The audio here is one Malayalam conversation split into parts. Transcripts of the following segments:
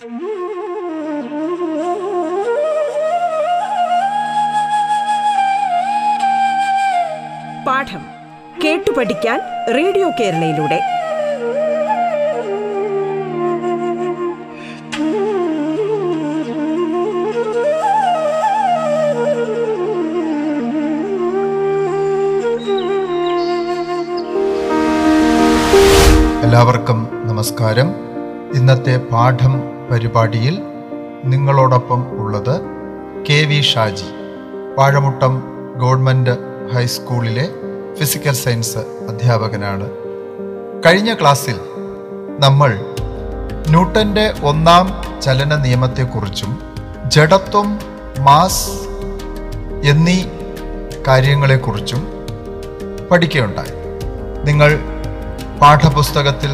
പാഠം കേട്ടു പഠിക്കാൻ റേഡിയോ കേരളയിലൂടെ. എല്ലാവർക്കും നമസ്കാരം. ഇന്നത്തെ പാഠം പരിപാടിയിൽ നിങ്ങളോടൊപ്പം ഉള്ളത് K V Shaji Vazhamuttam government ഹൈസ്കൂളിലെ ഫിസിക്കൽ സയൻസ് അധ്യാപകനാണ്. കഴിഞ്ഞ ക്ലാസ്സിൽ നമ്മൾ ന്യൂട്ടന്റെ ഒന്നാം ചലന നിയമത്തെക്കുറിച്ചും ജഡത്വം മാസ് എന്നീ കാര്യങ്ങളെക്കുറിച്ചും പഠിക്കുകയുണ്ടായി. നിങ്ങൾ പാഠപുസ്തകത്തിൽ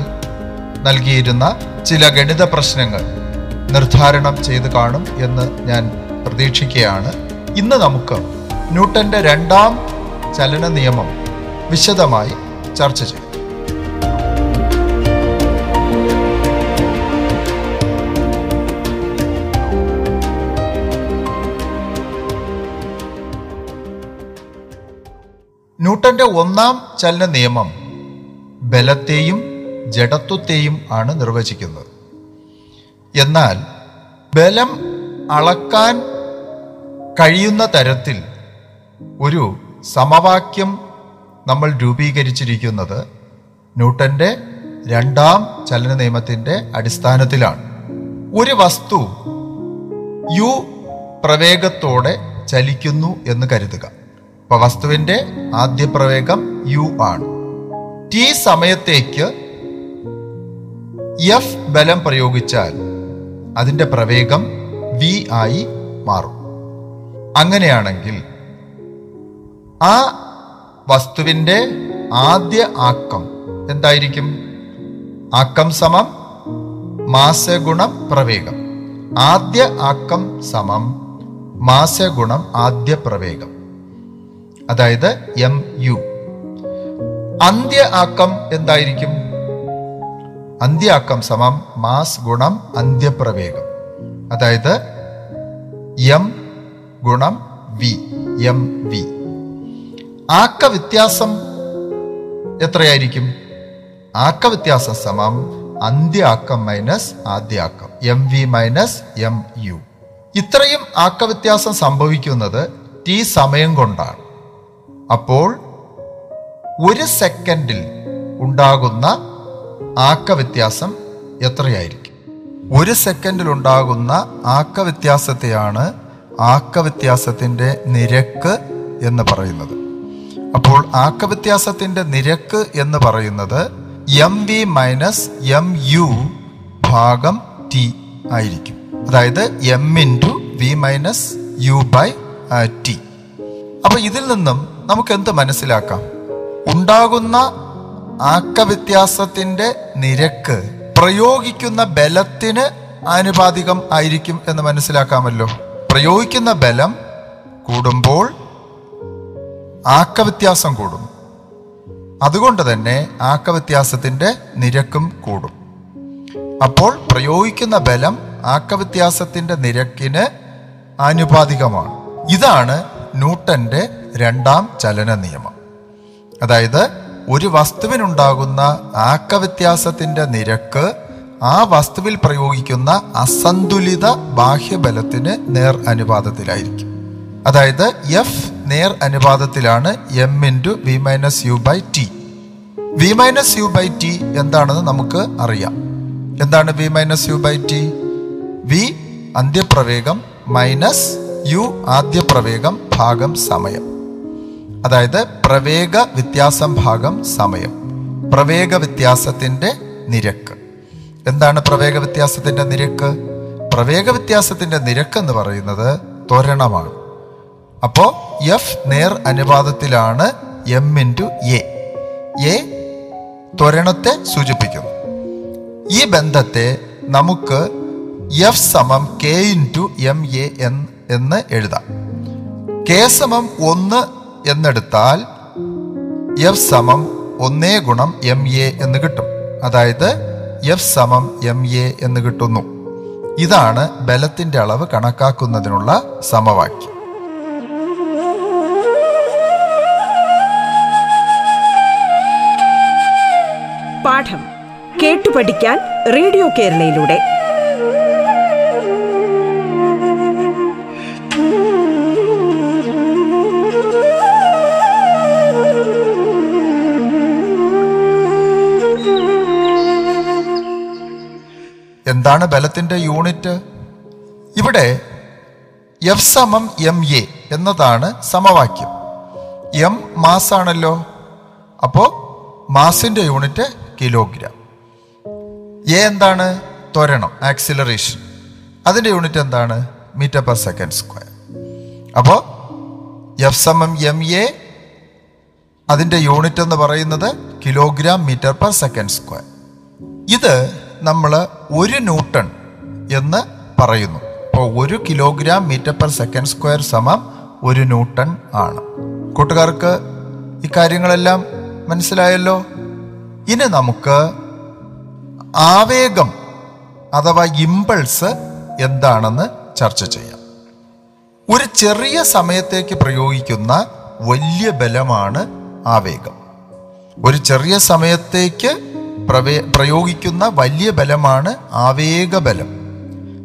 നൽകിയിരുന്ന ചില ഗണിത പ്രശ്നങ്ങൾ നിർദ്ധാരണം ചെയ്ത് കാണും എന്ന് ഞാൻ പ്രതീക്ഷിക്കുകയാണ്. ഇന്ന് നമുക്ക് ന്യൂട്ടന്റെ രണ്ടാം ചലന നിയമം വിശദമായി ചർച്ച ചെയ്യും. ന്യൂട്ടന്റെ ഒന്നാം ചലന നിയമം ബലത്തെയും ജഡത്വത്തെയും ആണ് നിർവചിക്കുന്നത്. എന്നാൽ ബലം അളക്കാൻ കഴിയുന്ന തരത്തിൽ ഒരു സമവാക്യം നമ്മൾ രൂപീകരിച്ചിരിക്കുന്നത് ന്യൂട്ടന്റെ രണ്ടാം ചലന നിയമത്തിന്റെ അടിസ്ഥാനത്തിലാണ്. ഒരു വസ്തു യു പ്രവേഗത്തോടെ ചലിക്കുന്നു എന്ന് കരുതുക. അപ്പൊ വസ്തുവിന്റെ ആദ്യ പ്രവേഗം യു ആണ്. ടി സമയത്തേക്ക് എഫ് ബലം പ്രയോഗിച്ചാൽ അതിന്റെ പ്രവേഗം വി ആയി മാറും. അങ്ങനെയാണെങ്കിൽ ആ വസ്തുവിന്റെ ആദ്യ ആക്കം എന്തായിരിക്കും? ആക്കം സമം മാസ ഗുണം പ്രവേഗം. ആദ്യ ആക്കം സമം മാസ ഗുണം ആദ്യ പ്രവേഗം. അതായത് എം യു അന്ത്യ ആക്കം എന്തായിരിക്കും? അന്ത്യ ആക്കം സമം മാസ് ഗുണം അന്ത്യപ്രവേഗം. അതായത് എം ഗുണം വി എം വി. ആക്ക വ്യത്യാസം എത്രയായിരിക്കും? ആക്ക വ്യത്യാസം സമം അന്ത്യാക്കം minus ആദ്യാക്കം M V minus M U. ഇത്രയും ആക്ക വ്യത്യാസം സംഭവിക്കുന്നത് ടി സമയം കൊണ്ടാണ്. അപ്പോൾ ഒരു സെക്കൻഡിൽ ഉണ്ടാകുന്ന ആക്ക വ്യത്യാസം എത്രയായിരിക്കും? ഒരു സെക്കൻഡിൽ ഉണ്ടാകുന്ന ആക്ക വ്യത്യാസത്തെയാണ് ആക്ക വ്യത്യാസത്തിന്റെ നിരക്ക് എന്ന് പറയുന്നത്. അപ്പോൾ ആക്ക വ്യത്യാസത്തിന്റെ നിരക്ക് എന്ന് പറയുന്നത് M V minus M U ഭാഗം ടി ആയിരിക്കും. അതായത് M into V minus U by T. അപ്പോൾ ഇതിൽ നിന്നും നമുക്ക് എന്ത് മനസ്സിലാക്കാം? ഉണ്ടാകുന്ന ആക്കവ്യത്യാസത്തിന്റെ നിരക്ക് പ്രയോഗിക്കുന്ന ബലത്തിന് ആനുപാതികം ആയിരിക്കും എന്ന് മനസ്സിലാക്കാമല്ലോ. പ്രയോഗിക്കുന്ന ബലം കൂടുമ്പോൾ ആക്കവ്യത്യാസം കൂടും. അതുകൊണ്ട് തന്നെ ആക്കവ്യത്യാസത്തിന്റെ നിരക്കും കൂടും. അപ്പോൾ പ്രയോഗിക്കുന്ന ബലം ആക്കവ്യത്യാസത്തിന്റെ നിരക്കിന് ആനുപാതികമാണ്. ഇതാണ് ന്യൂട്ടന്റെ രണ്ടാം ചലന നിയമം. അതായത് ഒരു വസ്തുവിനുണ്ടാകുന്ന ആക്കവ്യത്യാസത്തിന്റെ നിരക്ക് ആ വസ്തുവിൽ പ്രയോഗിക്കുന്ന അസന്തുലിത ബാഹ്യബലത്തിന് നേർ അനുപാതത്തിലായിരിക്കും. അതായത് എഫ് നേർ അനുപാതത്തിലാണ് M into V minus U by T V minus U by T എന്താണെന്ന് നമുക്ക് അറിയാം. എന്താണ് V minus U by T V അന്ത്യപ്രവേഗം minus U ആദ്യപ്രവേഗം ഭാഗം സമയം. അതായത് പ്രവേഗ വ്യത്യാസം ഭാഗം സമയം. പ്രവേഗ വ്യത്യാസത്തിന്റെ നിരക്ക്. എന്താണ് പ്രവേഗ വ്യത്യാസത്തിന്റെ നിരക്ക്? പ്രവേഗ വ്യത്യാസത്തിന്റെ നിരക്ക് എന്ന് പറയുന്നത് ത്വരണമാണ്. അപ്പോൾ എഫ് നേർ അനുപാതത്തിലാണ് എം ഇന്റു എ എ ത്വരണത്തെ സൂചിപ്പിക്കുന്നു. ഈ ബന്ധത്തെ നമുക്ക് എഫ് സമം കെ ഇന്റു എം എ എന്ന് എഴുതാം. കെ സമം ഒന്ന് എന്നെടുത്താൽ എഫ് സമം ഒന്നേ ഗുണം എം എ എന്ന് കിട്ടും. അതായത് എഫ് സമം എം എ എന്ന് കിട്ടുന്നു. ഇതാണ് ബലത്തിന്റെ അളവ് കണക്കാക്കുന്നതിനുള്ള സമവാക്യം. പാഠം കേട്ടു പഠിക്കാൻ റേഡിയോ കേരളയിലൂടെ. എന്താണ് ബലത്തിന്റെ യൂണിറ്റ്? ഇവിടെ എഫ് സമം എം എ എന്നതാണ് സമവാക്യം. എം മാസാണല്ലോ അപ്പോൾ മാസിന്റെ യൂണിറ്റ് കിലോഗ്രാം എ എന്താണ്? ത്വരണം ആക്സിലറേഷൻ അതിന്റെ യൂണിറ്റ് എന്താണ്? മീറ്റർ പെർ സെക്കൻഡ് സ്ക്വയർ അപ്പോൾ എഫ് സമം എം എ അതിന്റെ യൂണിറ്റ് എന്ന് പറയുന്നത് kilogram metre per second square ഇത് നമ്മൾ ഒരു ന്യൂട്ടൺ എന്ന് പറയുന്നു. അപ്പോൾ ഒരു kilogram metre per second square സമം ഒരു ന്യൂട്ടൺ ആണ്. കൂട്ടുകാർക്ക് ഇക്കാര്യങ്ങളെല്ലാം കാര്യങ്ങളെല്ലാം മനസ്സിലായല്ലോ? ഇനി നമുക്ക് ആവേഗം അഥവാ ഇമ്പൾസ് എന്താണെന്ന് ചർച്ച ചെയ്യാം. ഒരു ചെറിയ സമയത്തേക്ക് പ്രയോഗിക്കുന്ന വലിയ ബലമാണ് ആവേഗം. ഒരു ചെറിയ സമയത്തേക്ക് പ്രവേ പ്രയോഗിക്കുന്ന വലിയ ബലമാണ് ആവേഗബലം.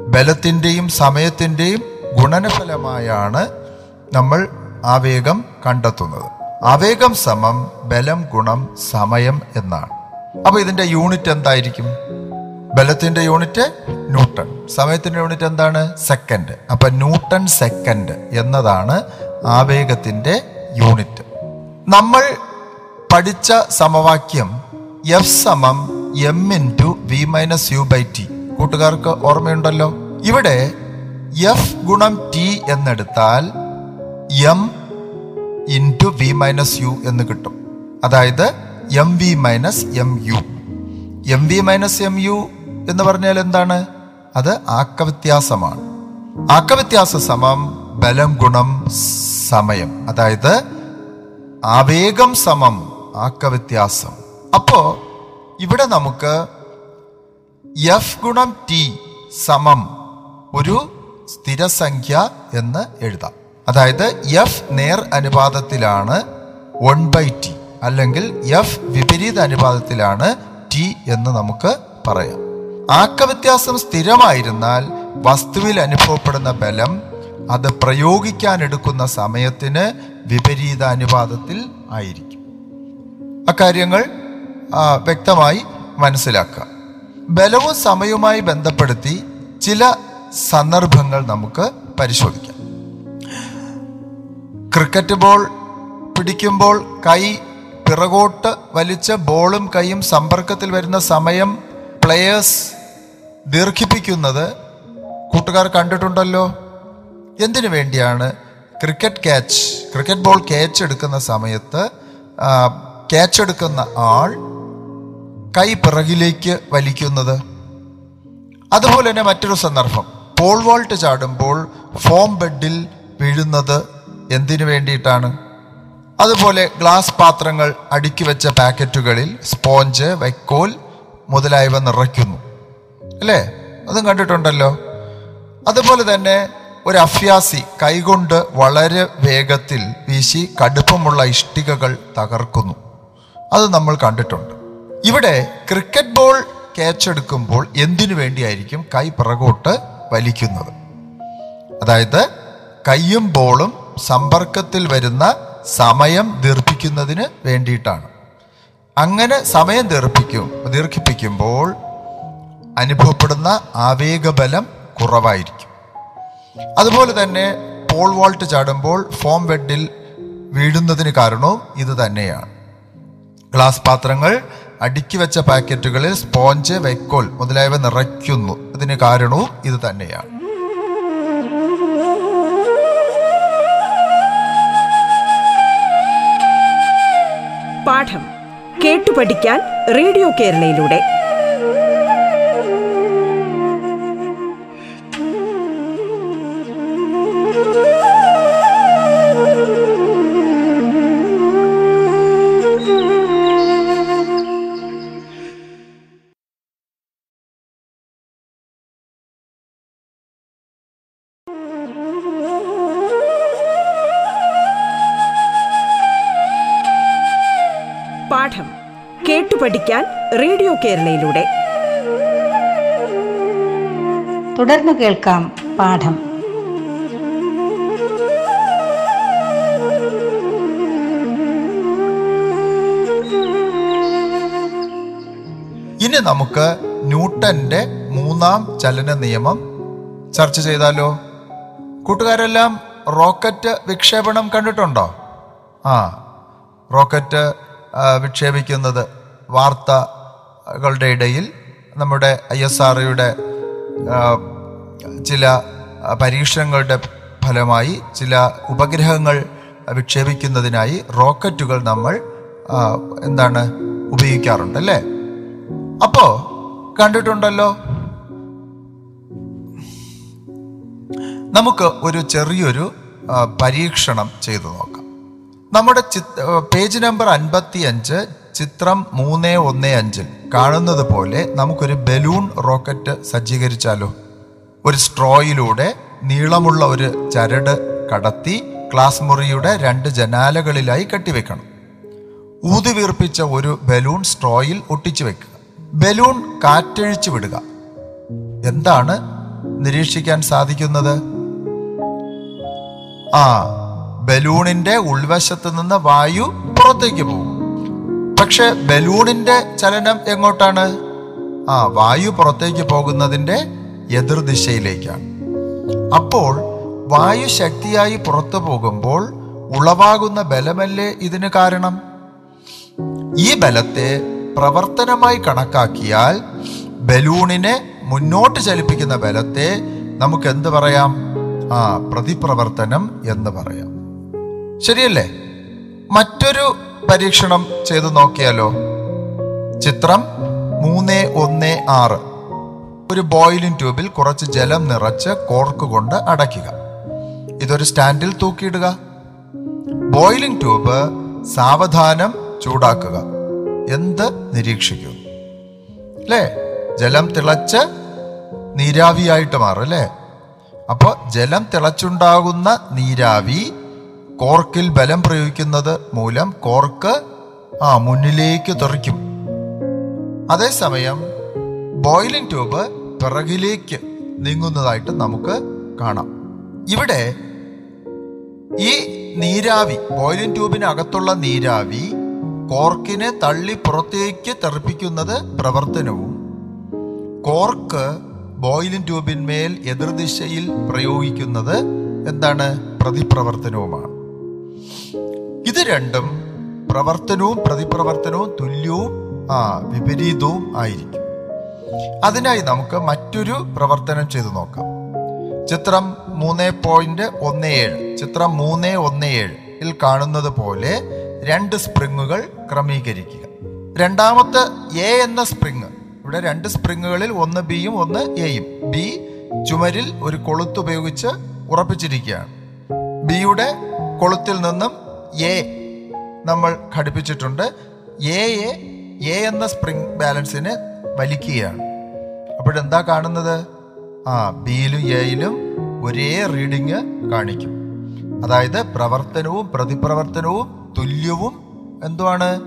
ബലത്തിന്റെയും സമയത്തിന്റെയും ഗുണനഫലമായാണ് നമ്മൾ ആവേഗം കണ്ടെത്തുന്നത്. ആവേഗം സമം ബലം ഗുണം സമയം എന്നാണ്. അപ്പോൾ ഇതിന്റെ യൂണിറ്റ് എന്തായിരിക്കും? ബലത്തിന്റെ യൂണിറ്റ് ന്യൂട്ടൺ. സമയത്തിന്റെ യൂണിറ്റ് എന്താണ്? സെക്കൻഡ്. അപ്പൊ ന്യൂട്ടൺ സെക്കൻഡ് എന്നതാണ് ആവേഗത്തിന്റെ യൂണിറ്റ്. നമ്മൾ പഠിച്ച സമവാക്യം എഫ് സമം M into V minus U by T കൂട്ടുകാർക്ക് ഓർമ്മയുണ്ടല്ലോ? ഇവിടെ എഫ് ഗുണം T എന്നെടുത്താൽ M into V minus U എന്ന് കിട്ടും. അതായത് M V minus M U M V minus M U എന്ന് പറഞ്ഞാൽ എന്താണ്? അത് ആക്കവ്യത്യാസമാണ്. ആക്കവ്യത്യാസ സമം ബലം ഗുണം സമയം. അതായത് ആവേഗം സമം ആക്കവ്യത്യാസം. അപ്പോ ഇവിടെ നമുക്ക് എഫ് ഗുണം ടി സമം ഒരു സ്ഥിരസംഖ്യ എന്ന് എഴുതാം. അതായത് എഫ് നേർ അനുപാതത്തിലാണ് വൺ ബൈ ടി അല്ലെങ്കിൽ എഫ് വിപരീത അനുപാതത്തിലാണ് ടി എന്ന് നമുക്ക് പറയാം. ആക്കവ്യത്യാസം സ്ഥിരമായിരുന്നാൽ വസ്തുവിൽ അനുഭവപ്പെടുന്ന ബലം അത് പ്രയോഗിക്കാൻ എടുക്കുന്ന സമയത്തിന് വിപരീത അനുപാതത്തിൽ ആയിരിക്കും. അക്കാര്യങ്ങൾ വ്യക്തമായി മനസ്സിലാക്കുക. ബലവും സമയവുമായി ബന്ധപ്പെടുത്തി ചില സന്ദർഭങ്ങൾ നമുക്ക് പരിശോധിക്കാം. ക്രിക്കറ്റ് ബോൾ പിടിക്കുമ്പോൾ കൈ പിറകോട്ട് വലിച്ച ബോളും കൈയും സമ്പർക്കത്തിൽ വരുന്ന സമയം പ്ലെയേഴ്സ് ദീർഘിപ്പിക്കുന്നത് കൂട്ടുകാർ കണ്ടിട്ടുണ്ടല്ലോ. എന്തിനു വേണ്ടിയാണ് cricket catch cricket ball catch എടുക്കുന്ന സമയത്ത് ക്യാച്ച് എടുക്കുന്ന ആൾ കൈ പിറകിലേക്ക് വലിക്കുന്നത്. അതുപോലെ തന്നെ മറ്റൊരു സന്ദർഭം. പോൾ വോൾട്ട് ചാടുമ്പോൾ ഫോം ബെഡിൽ വീഴുന്നത് എന്തിനു വേണ്ടിയിട്ടാണ്? അതുപോലെ ഗ്ലാസ് പാത്രങ്ങൾ അടുക്കി വെച്ച പാക്കറ്റുകളിൽ സ്പോഞ്ച് വൈക്കോൽ മുതലായവ നിറയ്ക്കുന്നു. അല്ലേ? അതും കണ്ടിട്ടുണ്ടല്ലോ. അതുപോലെ തന്നെ ഒരു അഭ്യാസി കൈകൊണ്ട് വളരെ വേഗത്തിൽ വീശി കടുപ്പമുള്ള ഇഷ്ടികകൾ തകർക്കുന്നു. അത് നമ്മൾ കണ്ടിട്ടുണ്ട്. ഇവിടെ ക്രിക്കറ്റ് ബോൾ ക്യാച്ച് എടുക്കുമ്പോൾ എന്തിനു വേണ്ടിയായിരിക്കും കൈ പിറകോട്ട് വലിക്കുന്നത്? അതായത് കൈയും ബോളും സമ്പർക്കത്തിൽ വരുന്ന സമയം ദീർഘിക്കുന്നതിന് വേണ്ടിയിട്ടാണ്. അങ്ങനെ സമയം ദീർഘിക്കും ദീർഘിപ്പിക്കുമ്പോൾ അനുഭവപ്പെടുന്ന ആവേഗബലം കുറവായിരിക്കും. അതുപോലെ തന്നെ പോൾ വാൾട്ട് ചാടുമ്പോൾ ഫോം വെഡിൽ വീഴുന്നതിന് കാരണവും ഇത് തന്നെയാണ്. ഗ്ലാസ് പാത്രങ്ങൾ അടുക്കി വെച്ച പാക്കറ്റുകളിൽ സ്പോഞ്ച് വൈക്കോൽ മുതലായവ നിറയ്ക്കുന്നു. ഇതിന് കാരണവും ഇത് തന്നെയാണ്. പാഠം കേട്ടു പഠിക്കാൻ റേഡിയോ കേരളയിലൂടെ. കേരളയിലൂടെ. തുടർന്ന് കേൾക്കാം പാഠം. ഇനി നമുക്ക് ന്യൂട്ടന്റെ മൂന്നാം ചലന നിയമം ചർച്ച ചെയ്താലോ? കൂട്ടുകാരെല്ലാം റോക്കറ്റ് വിക്ഷേപണം കണ്ടിട്ടുണ്ടോ? ആ റോക്കറ്റ് വിക്ഷേപിക്കുന്നത് വിക്ഷേപിക്കുന്നത് വാർത്തകളുടെ ഇടയിൽ നമ്മുടെ ഐ എസ് ആർഒയുടെ ചില പരീക്ഷണങ്ങളുടെ ഫലമായി ചില ഉപഗ്രഹങ്ങൾ വിക്ഷേപിക്കുന്നതിനായി റോക്കറ്റുകൾ നമ്മൾ എന്താണ് ഉപയോഗിക്കാറുണ്ട് അല്ലേ? അപ്പോ കണ്ടിട്ടുണ്ടല്ലോ? നമുക്ക് ഒരു ചെറിയൊരു പരീക്ഷണം ചെയ്തു നോക്കാം. നമ്മുടെ പേജ് നമ്പർ അൻപത്തി അഞ്ച് ചിത്രം മൂന്ന് ഒന്ന് അഞ്ചിൽ കാണുന്നത് പോലെ നമുക്കൊരു ബലൂൺ റോക്കറ്റ് സജ്ജീകരിച്ചാലോ? ഒരു സ്ട്രോയിലൂടെ നീളമുള്ള ഒരു ചരട് കടത്തി ക്ലാസ് മുറിയുടെ രണ്ട് ജനാലകളിലായി കെട്ടിവെക്കണം. ഊതുവീർപ്പിച്ച ഒരു ബലൂൺ സ്ട്രോയിൽ ഒട്ടിച്ചു വെക്കുക. ബലൂൺ കാറ്റഴിച്ചു വിടുക. എന്താണ് നിരീക്ഷിക്കാൻ സാധിക്കുന്നത്? ആ ബലൂണിന്റെ ഉൾവശത്ത് നിന്ന് വായു പുറത്തേക്ക് പോകും. പക്ഷെ ബലൂണിന്റെ ചലനം എങ്ങോട്ടാണ്? ആ വായു പുറത്തേക്ക് പോകുന്നതിന്റെ എതിർദിശയിലേക്കാണ്. അപ്പോൾ വായു ശക്തിയായി പുറത്തു പോകുമ്പോൾ ഉളവാകുന്ന ബലമല്ലേ ഇതിന് കാരണം? ഈ ബലത്തെ പ്രവർത്തനമായി കണക്കാക്കിയാൽ ബലൂണിനെ മുന്നോട്ട് ചലിപ്പിക്കുന്ന ബലത്തെ നമുക്ക് എന്ത് പറയാം? ആ പ്രതിപ്രവർത്തനം എന്ന് പറയാം. ശരിയല്ലേ? മറ്റൊരു പരീക്ഷണം ചെയ്തു നോക്കിയാലോ? ചിത്രം മൂന്ന് ഒന്ന് ആറ്. ഒരു ബോയിലിംഗ് ട്യൂബിൽ കുറച്ച് ജലം നിറച്ച് കോർക്ക് കൊണ്ട് അടയ്ക്കുക. ഇതൊരു സ്റ്റാൻഡിൽ തൂക്കിയിടുക. ബോയിലിംഗ് ട്യൂബ് സാവധാനം ചൂടാക്കുക. എന്ത് നിരീക്ഷിക്കും? അല്ലേ ജലം തിളച്ച് നീരാവിയായിട്ട് മാറും അല്ലേ അപ്പോൾ ജലം തിളച്ചുണ്ടാകുന്ന നീരാവി കോർക്കിൽ ബലം പ്രയോഗിക്കുന്നത് മൂലം കോർക്ക് ആ മുന്നിലേക്ക് തെറിക്കും. അതേസമയം ബോയിലിംഗ് ട്യൂബ് പിറകിലേക്ക് നീങ്ങുന്നതായിട്ട് നമുക്ക് കാണാം. ഇവിടെ ഈ നീരാവി ബോയിലിംഗ് ട്യൂബിനകത്തുള്ള നീരാവി കോർക്കിനെ തള്ളി പുറത്തേക്ക് തെറിപ്പിക്കുന്നത് പ്രവർത്തനവും കോർക്ക് ബോയിലിംഗ് ട്യൂബിന്മേൽ എതിർദിശയിൽ പ്രയോഗിക്കുന്നത് എന്താണ്? പ്രതിപ്രവർത്തനവുമാണ്. ഇത് രണ്ടും പ്രവർത്തനവും പ്രതിപ്രവർത്തനവും തുല്യവും ആ വിപരീതവും ആയിരിക്കും. അതിനായി നമുക്ക് മറ്റൊരു പ്രവർത്തനം ചെയ്തു നോക്കാം. ചിത്രം മൂന്ന് പോയിന്റ് ഒന്ന് ഏഴ്. ചിത്രം മൂന്ന് ഒന്ന് ഏഴിൽ കാണുന്നത് പോലെ രണ്ട് സ്പ്രിങ്ങുകൾ ക്രമീകരിക്കുക. രണ്ടാമത്തെ എ എന്ന സ്പ്രിങ് ഇവിടെ രണ്ട് സ്പ്രിങ്ങുകളിൽ ഒന്ന് ബിയും ഒന്ന് എയും. ബി ചുമരിൽ ഒരു കൊളുത്ത് ഉപയോഗിച്ച് ഉറപ്പിച്ചിരിക്കുകയാണ്. ബിയുടെ കൊളുത്തിൽ നിന്നും എ നമ്മൾ ഘടിപ്പിച്ചിട്ടുണ്ട്. എയെ എ എന്ന സ്പ്രിംഗ് ബാലൻസിന് വലിക്കുകയാണ്. അപ്പോഴെന്താ കാണുന്നത്? ആ ബിയിലും എയിലും ഒരേ റീഡിങ് കാണിക്കും. അതായത് പ്രവർത്തനവും പ്രതിപ്രവർത്തനവും തുല്യവും എന്തുവാണ്?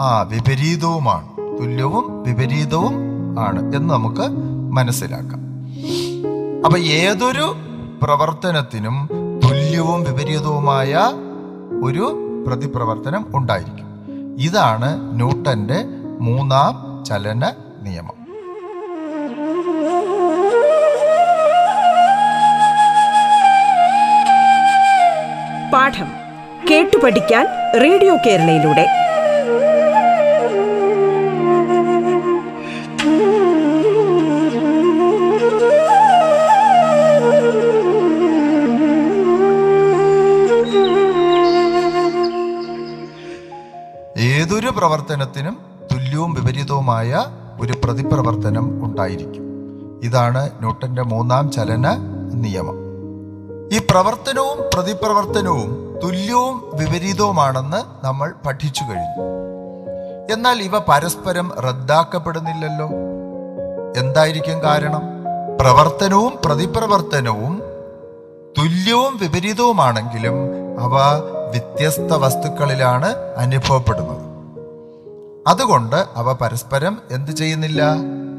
ആ വിപരീതവുമാണ്. തുല്യവും വിപരീതവും ആണ് എന്ന് നമുക്ക് മനസ്സിലാക്കാം. അപ്പൊ ഏതൊരു പ്രവർത്തനത്തിനും തുല്യവും വിപരീതവുമായ ഒരു പ്രതിപ്രവർത്തനം ഉണ്ടായിരിക്കും. ഇതാണ് ന്യൂട്ടന്റെ മൂന്നാം ചലന നിയമം. പാഠം കേട്ടു പഠിക്കാൻ റേഡിയോ കേരളയിലൂടെ. പ്രവർത്തനത്തിനും തുല്യവും വിപരീതവുമായ ഒരു പ്രതിപ്രവർത്തനം ഉണ്ടായിരിക്കും. ഇതാണ് ന്യൂട്ടന്റെ മൂന്നാം ചലന നിയമം. ഈ പ്രവർത്തനവും പ്രതിപ്രവർത്തനവും തുല്യവും വിപരീതവുമാണെന്ന് നമ്മൾ പഠിച്ചു കഴിഞ്ഞു. എന്നാൽ ഇവ പരസ്പരം റദ്ദാക്കപ്പെടുന്നില്ലല്ലോ? എന്തായിരിക്കും കാരണം? പ്രവർത്തനവും പ്രതിപ്രവർത്തനവും തുല്യവും വിപരീതവുമാണെങ്കിലും അവ വ്യത്യസ്ത വസ്തുക്കളിലാണ് അനുഭവപ്പെടുന്നത്. അതുകൊണ്ട് അവ പരസ്പരം എന്ത് ചെയ്യുന്നില്ല?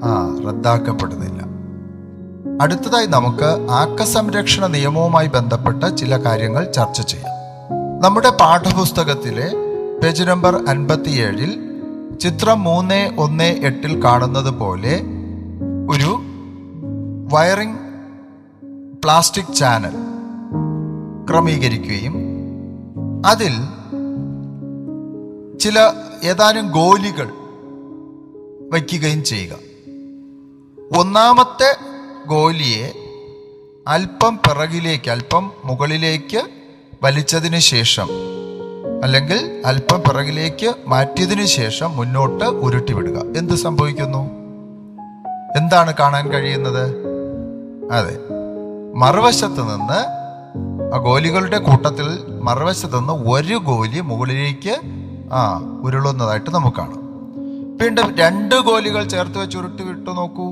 ആ റദ്ദാക്കപ്പെടുന്നില്ല. അടുത്തതായി നമുക്ക് ആക്കസംരക്ഷണ നിയമവുമായി ബന്ധപ്പെട്ട ചില കാര്യങ്ങൾ ചർച്ച ചെയ്യാം. നമ്മുടെ പാഠപുസ്തകത്തിലെ പേജ് നമ്പർ അൻപത്തിയേഴിൽ ചിത്രം മൂന്ന് ഒന്ന് എട്ടിൽ കാണുന്നത് പോലെ ഒരു വയറിംഗ് പ്ലാസ്റ്റിക് ചാനൽ ക്രമീകരിക്കുകയും അതിൽ ചില ഏതാനും ഗോലികൾ വയ്ക്കുകയും ചെയ്യുക. ഒന്നാമത്തെ ഗോലിയെ അല്പം പിറകിലേക്ക് അല്പം മുകളിലേക്ക് വലിച്ചതിന് ശേഷം അല്ലെങ്കിൽ അല്പം പിറകിലേക്ക് മാറ്റിയതിനു ശേഷം മുന്നോട്ട് ഉരുട്ടിവിടുക എന്ത് സംഭവിക്കുന്നു? എന്താണ് കാണാൻ കഴിയുന്നത്? അതെ മറുവശത്ത് നിന്ന് ആ ഗോലികളുടെ കൂട്ടത്തിൽ മറുവശത്ത് നിന്ന് ഒരു ഗോലി മുകളിലേക്ക് ആ ഉരുളുന്നതായിട്ട് നമുക്ക് കാണാം. വീണ്ടും രണ്ട് ഗോലികൾ ചേർത്ത് വെച്ച് ഉരുട്ടി വിട്ടു നോക്കൂ.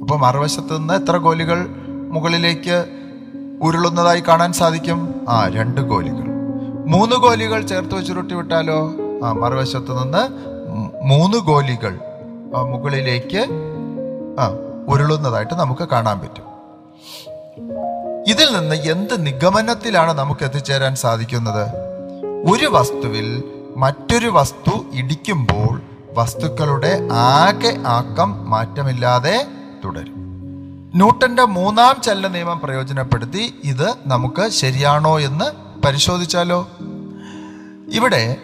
അപ്പോൾ മറുവശത്ത് നിന്ന് എത്ര ഗോലികൾ മുകളിലേക്ക് ഉരുളുന്നതായി കാണാൻ സാധിക്കും? ആ രണ്ട് ഗോലികൾ. മൂന്ന് ഗോലികൾ ചേർത്ത് വെച്ച് ഉരുട്ടി വിട്ടാലോ? ആ മറുവശത്ത് നിന്ന് മൂന്ന് ഗോലികൾ മുകളിലേക്ക് ആ ഉരുളുന്നതായിട്ട് നമുക്ക് കാണാൻ പറ്റും. ഇതിൽ നിന്ന് എന്ത് നിഗമനത്തിലാണ് നമുക്ക് എത്തിച്ചേരാൻ സാധിക്കുന്നത്? ഒരു വസ്തുവിൽ മറ്റൊരു വസ്തു ഇടിക്കുമ്പോൾ വസ്തുക്കളുടെ ആകെ ആക്കം മാറ്റമില്ലാതെ തുടരും. ന്യൂട്ടന്റെ മൂന്നാം ചലന നിയമം പ്രയോജനപ്പെടുത്തി ഇത് നമുക്ക് ശരിയാണോ എന്ന് പരിശോധിച്ചാലോ? ഇവിടെ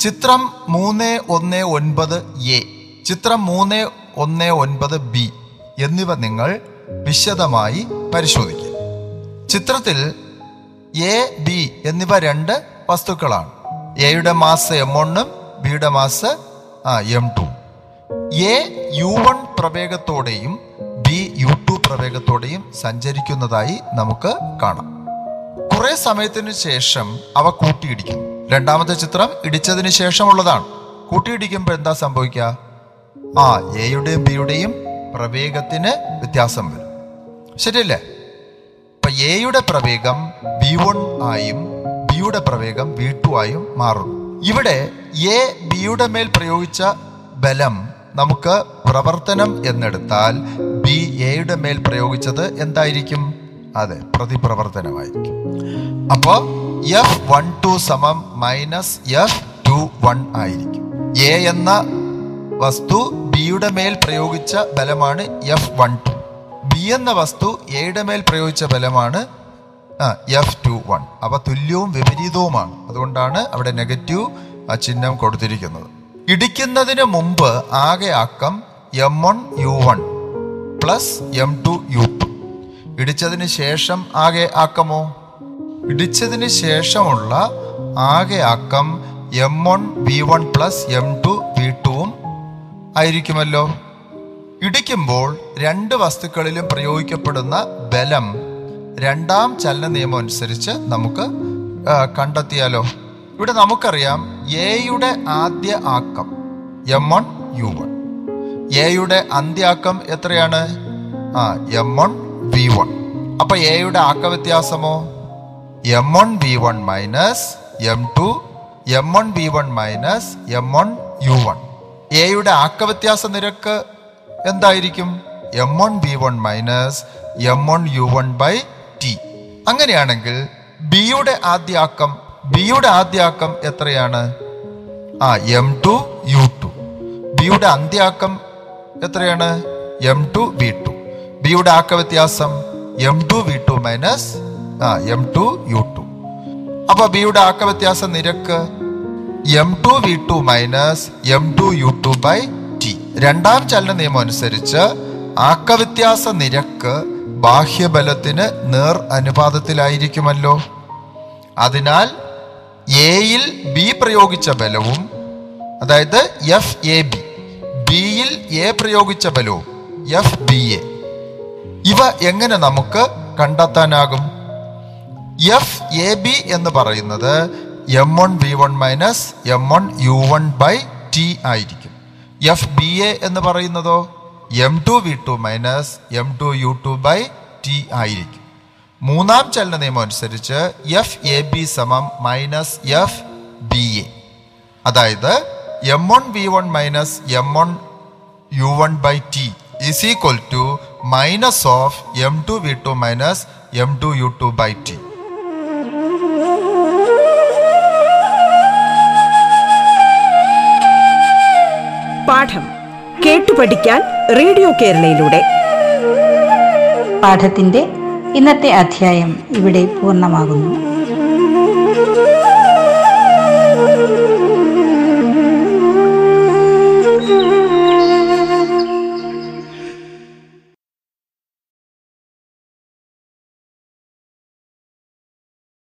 ചിത്രം മൂന്ന് ഒന്ന് ഒൻപത് എ ചിത്രം മൂന്ന് ഒന്ന് ഒൻപത് ബി എന്നിവ നിങ്ങൾ വിശദമായി പരിശോധിക്കുക ചിത്രത്തിൽ എ ബി എന്നിവ രണ്ട് വസ്തുക്കളാണ്. എയുടെ മാസ് എം വണ്ണും ബിയുടെ മാസ് ആ M two A U one പ്രവേഗത്തോടെയും B U two പ്രവേഗത്തോടെയും സഞ്ചരിക്കുന്നതായി നമുക്ക് കാണാം. കുറെ സമയത്തിന് ശേഷം അവ കൂട്ടിയിടിക്കും. രണ്ടാമത്തെ ചിത്രം ഇടിച്ചതിന് ശേഷമുള്ളതാണ്. കൂട്ടിയിടിക്കുമ്പോൾ എന്താ സംഭവിക്കുക ആ എയുടെയും ബിയുടെയും പ്രവേഗത്തിന് വ്യത്യാസം വരും. ശരിയല്ലേ? ഇപ്പൊ എയുടെ പ്രവേഗം ബി വൺ ആയും ബിയുടെ പ്രവേഗം ബി ടു ആയും മാറുന്നു. ഇവിടെ എ ബിയുടെ മേൽ പ്രയോഗിച്ച ബലം നമുക്ക് പ്രവർത്തനം എന്നെടുത്താൽ ബി എയുടെ മേൽ പ്രയോഗിച്ചത് എന്തായിരിക്കും? അതെ പ്രതിപ്രവർത്തനമായിരിക്കും. അപ്പോ എഫ് വൺ ടു സമം മൈനസ് എഫ് ടു വൺ ആയിരിക്കും. എ എന്ന വസ്തു ബിയുടെ മേൽ പ്രയോഗിച്ച ബലമാണ് എഫ് വൺ ടു ബി എന്ന വസ്തു എയുടെ മേൽ പ്രയോഗിച്ച ബലമാണ് എഫ് ടു വൺ അവ തുല്യവും വിപരീതവുമാണ്. അതുകൊണ്ടാണ് അവിടെ നെഗറ്റീവ് ആ ചിഹ്നം കൊടുത്തിരിക്കുന്നത്. ഇടിക്കുന്നതിന് മുമ്പ് ആകെ അക്കം M one U one plus M two U two ഇടിച്ചതിന് ശേഷം ആകെ ആക്കമോ? ഇടിച്ചതിന് ശേഷമുള്ള ആകെ ആക്കം M one V one plus M two V ടുവും ആയിരിക്കുമല്ലോ. ഇടിക്കുമ്പോൾ രണ്ട് വസ്തുക്കളിലും പ്രയോഗിക്കപ്പെടുന്ന ബലം രണ്ടാം ചലന നിയമം അനുസരിച്ച് നമുക്ക് കണ്ടെത്തിയാലോ? ഇവിടെ നമുക്കറിയാം എയുടെ ആദ്യ ആക്കം എം വൺ യു വൺ എയുടെ അന്ത്യാക്കം എത്രയാണ്? ആ എം വൺ വി വൺ അപ്പൊ എയുടെ ആക്ക വ്യത്യാസമോ? M one V one minus M two M one V one minus M one U one എയുടെ ആക്ക വ്യത്യാസ നിരക്ക് എന്തായിരിക്കും? M one V one minus M one U one by അങ്ങനെയാണെങ്കിൽ ബിയുടെ ആദ്യാക്കം ബിയുടെ ആദ്യാക്കം എത്രയാണ്? ആ എം ടു യു ടു. ബിയുടെ അന്ത്യാക്കം എത്രയാണ്? M two B two. ബിയുടെ ആക്ക വ്യത്യാസം M two V two minus ആ എം ടു യു ടു. അപ്പൊ ബിയുടെ ആക്ക വ്യത്യാസ നിരക്ക് M two V two minus M two U two by T. രണ്ടാം ചലന നിയമം അനുസരിച്ച് ആക്ക വ്യത്യാസ നിരക്ക് ബാഹ്യബലത്തിന് നേർ അനുപാതത്തിലായിരിക്കുമല്ലോ. അതിനാൽ എയിൽ ബി പ്രയോഗിച്ച ബലവും അതായത് എഫ് എ ബി ബിയിൽ എ പ്രയോഗിച്ച ബലവും എഫ് ബി എ ഇവ എങ്ങനെ നമുക്ക് കണ്ടെത്താനാകും? എഫ് എ ബി എന്ന് പറയുന്നത് M one B one minus M one U one by T ആയിരിക്കും. എഫ് ബി എ എന്ന് പറയുന്നതോ? M two V two minus M two U two by T ആയിരിക്കും. മൂന്നാം ചലന നിയമം അനുസരിച്ച് എഫ് എ ബി സമം മൈനസ് എഫ് ബി എ അതായത് M one V one minus M one U one by T is equal to minus of M two V two minus M two U two by T പാഠം കേട്ടു പഠിക്കാൻ റേഡിയോ കേരളയിലൂടെ. പാഠത്തിന്റെ ഇന്നത്തെ അധ്യായം ഇവിടെ പൂർണമാകുന്നു.